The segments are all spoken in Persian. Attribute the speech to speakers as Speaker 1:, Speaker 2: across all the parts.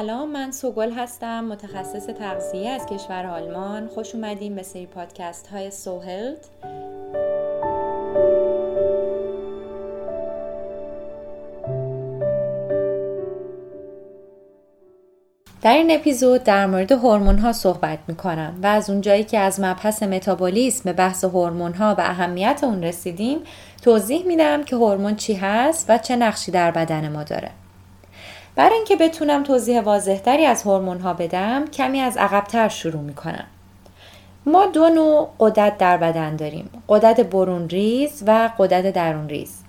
Speaker 1: سلام من سوگل هستم متخصص تغذیه از کشور آلمان خوش اومدیم به سری پادکست های سوهلت در این اپیزود در مورد هورمون ها صحبت می کنم و از اونجایی که از مبحث متابولیسم به بحث هورمون ها و اهمیت اون رسیدیم توضیح میدم که هورمون چی هست و چه نقشی در بدن ما داره. برای اینکه بتونم توضیح واضحتری از هورمون ها بدم کمی از عقبتر شروع می کنم. ما دو نوع غدد در بدن داریم غدد برون ریز و غدد درون ریز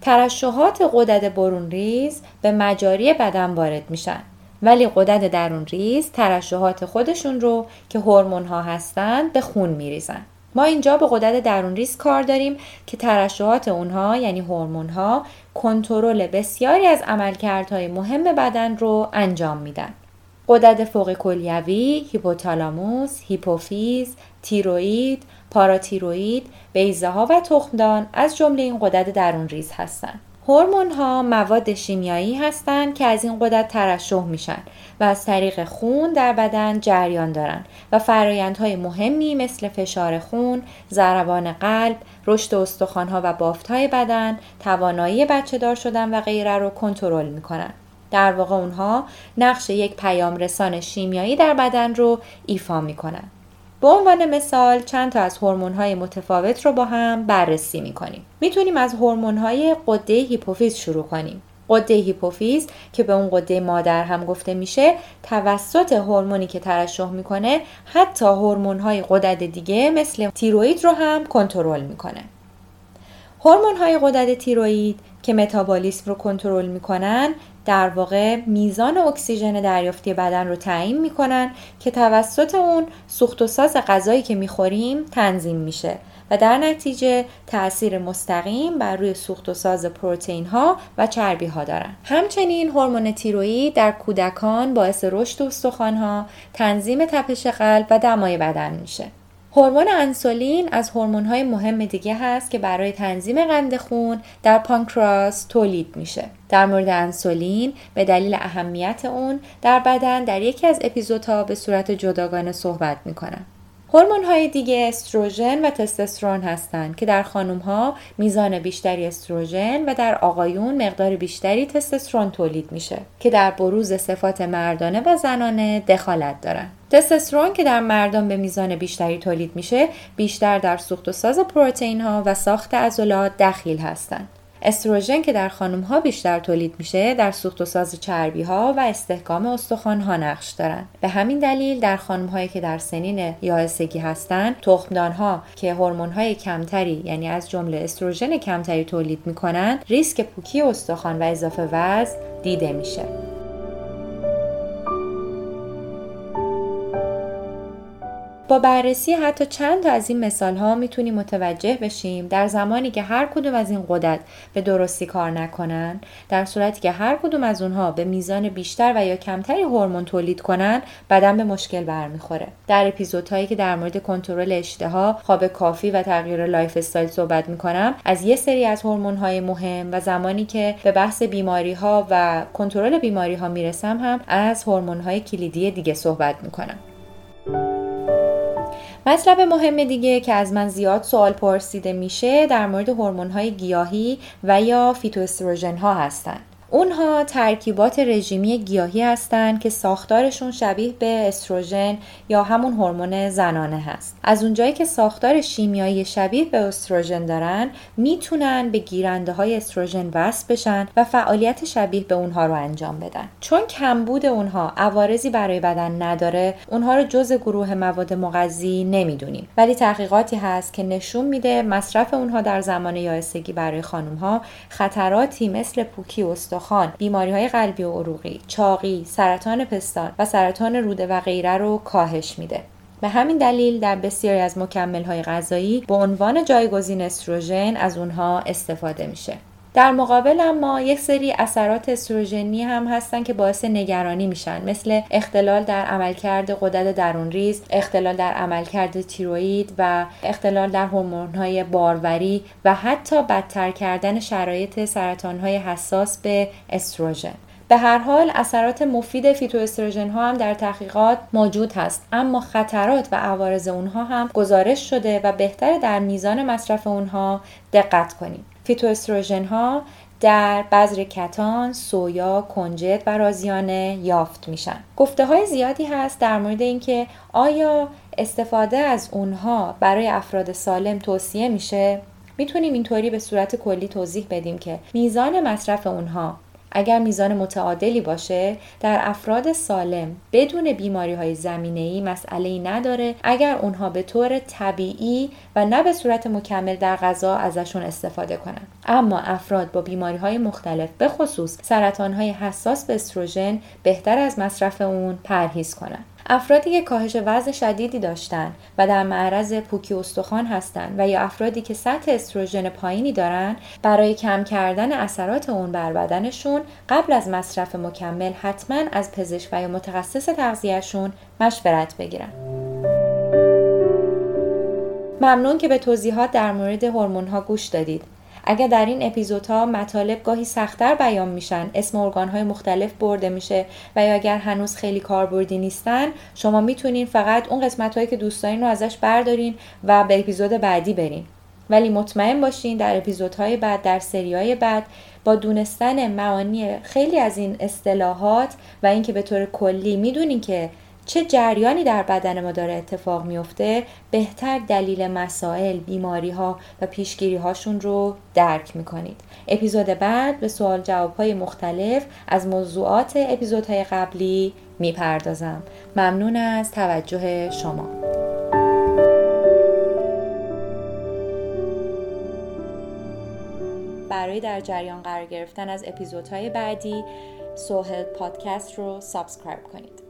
Speaker 1: ترشحات غدد برون ریز به مجاری بدن وارد میشن ولی غدد درون ریز ترشحات خودشون رو که هورمون ها هستند به خون میریزن ما اینجا به غدد درون ریز کار داریم که ترشحات اونها یعنی هورمون ها کنترل بسیاری از عملکردهای مهم بدن رو انجام میدن قدرت فوق کلیوی، هیپوتالاموس، هیپوفیز، تیروئید، پاراتیروئید، بیزه ها و تخمدان از جمله این قدرت درون ریز هستند. هورمون ها مواد شیمیایی هستند که از این قدرت ترشح میشن و از طریق خون در بدن جریان دارند و فرایندهای مهمی مثل فشار خون، ضربان قلب، رشد استخوانها و بافتهای بدن، توانایی بچه دار شدن و غیره رو کنترل می‌کنن. در واقع اونها نقش یک پیام رسان شیمیایی در بدن رو ایفا می‌کنن. به عنوان مثال چند تا از های متفاوت رو با هم بررسی می‌کنیم. می‌تونیم از های قده هیپوفیز شروع کنیم. قده هیپوفیز که به اون قده مادر هم گفته میشه توسط هورمونی که ترشح می‌کنه حتی های قدرت دیگه مثل تیروئید رو هم کنترل می‌کنه. های قدرت تیروئید که متابولیسم رو کنترل می‌کنن در واقع میزان اکسیژن دریافتی بدن رو تعیین می‌کنن که توسط اون سوخت و ساز غذایی که می‌خوریم تنظیم میشه و در نتیجه تاثیر مستقیم بر روی سوخت و ساز پروتئین ها و چربی ها دارن. همچنین هورمون تیروئید در کودکان باعث رشد استخوان ها تنظیم تپش قلب و دمای بدن میشه. هورمون انسولین از های مهم دیگه هست که برای تنظیم قند خون در پانکراس تولید میشه. در مورد انسولین به دلیل اهمیت اون در بدن در یکی از اپیزودها به صورت جداگانه صحبت می‌کنم. هورمون های دیگه استروژن و تستوسترون هستند که در خانم ها میزان بیشتری استروژن و در آقایون مقدار بیشتری تستوسترون تولید میشه که در بروز صفات مردانه و زنانه دخالت دارن. تستوسترون که در مردان به میزان بیشتری تولید میشه بیشتر در سوخت و ساز پروتئین ها و ساخت عضلات دخیل هستند. استروژن که در خانم ها بیشتر تولید میشه در سوخت و ساز چربی ها و استحکام استخوان ها نقش دارن. به همین دلیل در خانم هایی که در سنین یائسگی هستند تخمدان ها که هورمون های کمتری یعنی از جمله استروژن کمتری تولید می‌کنن ریسک پوکی استخوان و اضافه وزن دیده میشه. با بررسی حتی چند تا از این مثال ها می‌تونیم متوجه بشیم در زمانی که هر کدوم از این غدد به درستی کار نکنن در صورتی که هر کدوم از اونها به میزان بیشتر و یا کمتری هورمون تولید کنن بدن به مشکل برمیخوره. در اپیزودهایی که در مورد کنترل اشتها خواب کافی و تغییر lifestyle صحبت می‌کنم از یه سری از هورمون های مهم و زمانی که به بحث بیماری ها و کنترل بیماری ها می‌رسم هم از هورمون های کلیدی دیگه صحبت می‌کنم. مطلب مهم دیگه که از من زیاد سوال پرسیده میشه در مورد هورمون‌های گیاهی و یا فیتواستروژن ها هستند. اونها ترکیبات رژیمی گیاهی هستند که ساختارشون شبیه به استروژن یا همون هورمون زنانه هست. از اونجایی که ساختار شیمیایی شبیه به استروژن دارن می‌تونن به گیرنده های استروژن وصل بشن و فعالیت شبیه به اونها رو انجام بدن. چون کمبود اونها عوارضی برای بدن نداره اونها رو جز گروه مواد مغذی نمی‌دونیم. ولی تحقیقاتی هست که نشون میده مصرف اونها در زمان یائسگی برای خانم ها خطراتی مثل پوکی و استخوان بیماری های قلبی و عروقی چاقی سرطان پستان و سرطان روده و غیره رو کاهش میده. به همین دلیل در بسیاری از مکمل های غذایی به عنوان جایگزین استروژن از اونها استفاده میشه. در مقابل اما یک سری اثرات استروژنی هم هستن که باعث نگرانی میشن. مثل اختلال در عملکرد قدرت درون ریز، اختلال در عملکرد تیروئید و اختلال در هورمون‌های باروری و حتی بدتر کردن شرایط سرطان‌های حساس به استروژن. به هر حال اثرات مفید فیتواستروژن ها هم در تحقیقات موجود هست. اما خطرات و عوارض اونها هم گزارش شده و بهتر در میزان مصرف اونها دقت کنیم. فیتواستروژن ها در بذر کتان، سویا، کنجد و رازیانه یافت میشن. گفته های زیادی هست در مورد اینکه آیا استفاده از اونها برای افراد سالم توصیه میشه؟ می‌تونیم اینطوری به صورت کلی توضیح بدیم که میزان مصرف اونها اگر میزان متعادلی باشه در افراد سالم بدون بیماری های زمینه ای مسئله ای نداره اگر اونها به طور طبیعی و نه به صورت مکمل در غذا ازشون استفاده کنن. اما افراد با بیماری های مختلف به خصوص سرطان های حساس به استروژن بهتر از مصرف اون پرهیز کنن. افرادی که کاهش وزن شدیدی داشتن و در معرض پوکی استخوان هستند و یا افرادی که سطح استروژن پایینی دارن برای کم کردن اثرات اون بر بدنشون قبل از مصرف مکمل حتما از پزشک و یا متخصص تغذیهشون مشورت بگیرن. ممنون که به توضیحات در مورد هورمون ها گوش دادید. اگر در این اپیزودها مطالب گاهی سختتر بیان میشن اسم ارگانهای مختلف برده میشه و یا اگر هنوز خیلی کاربردی نیستن شما می‌تونین فقط اون قسمت هایی که دوست دارین رو ازش بردارین و به اپیزود بعدی برین. ولی مطمئن باشین در اپیزودهای بعد در سریهای بعد با دونستن معانی خیلی از این اصطلاحات و اینکه به طور کلی می‌دونین که چه جریانی در بدن ما داره اتفاق میفته بهتر دلیل مسائل بیماری ها و پیشگیری هاشون رو درک می‌کنید. اپیزود بعد به سوال جواب های مختلف از موضوعات اپیزودهای قبلی می‌پردازم. ممنون از توجه شما. برای در جریان قرار گرفتن از اپیزودهای بعدی سوهل پادکست رو سابسکرایب کنید.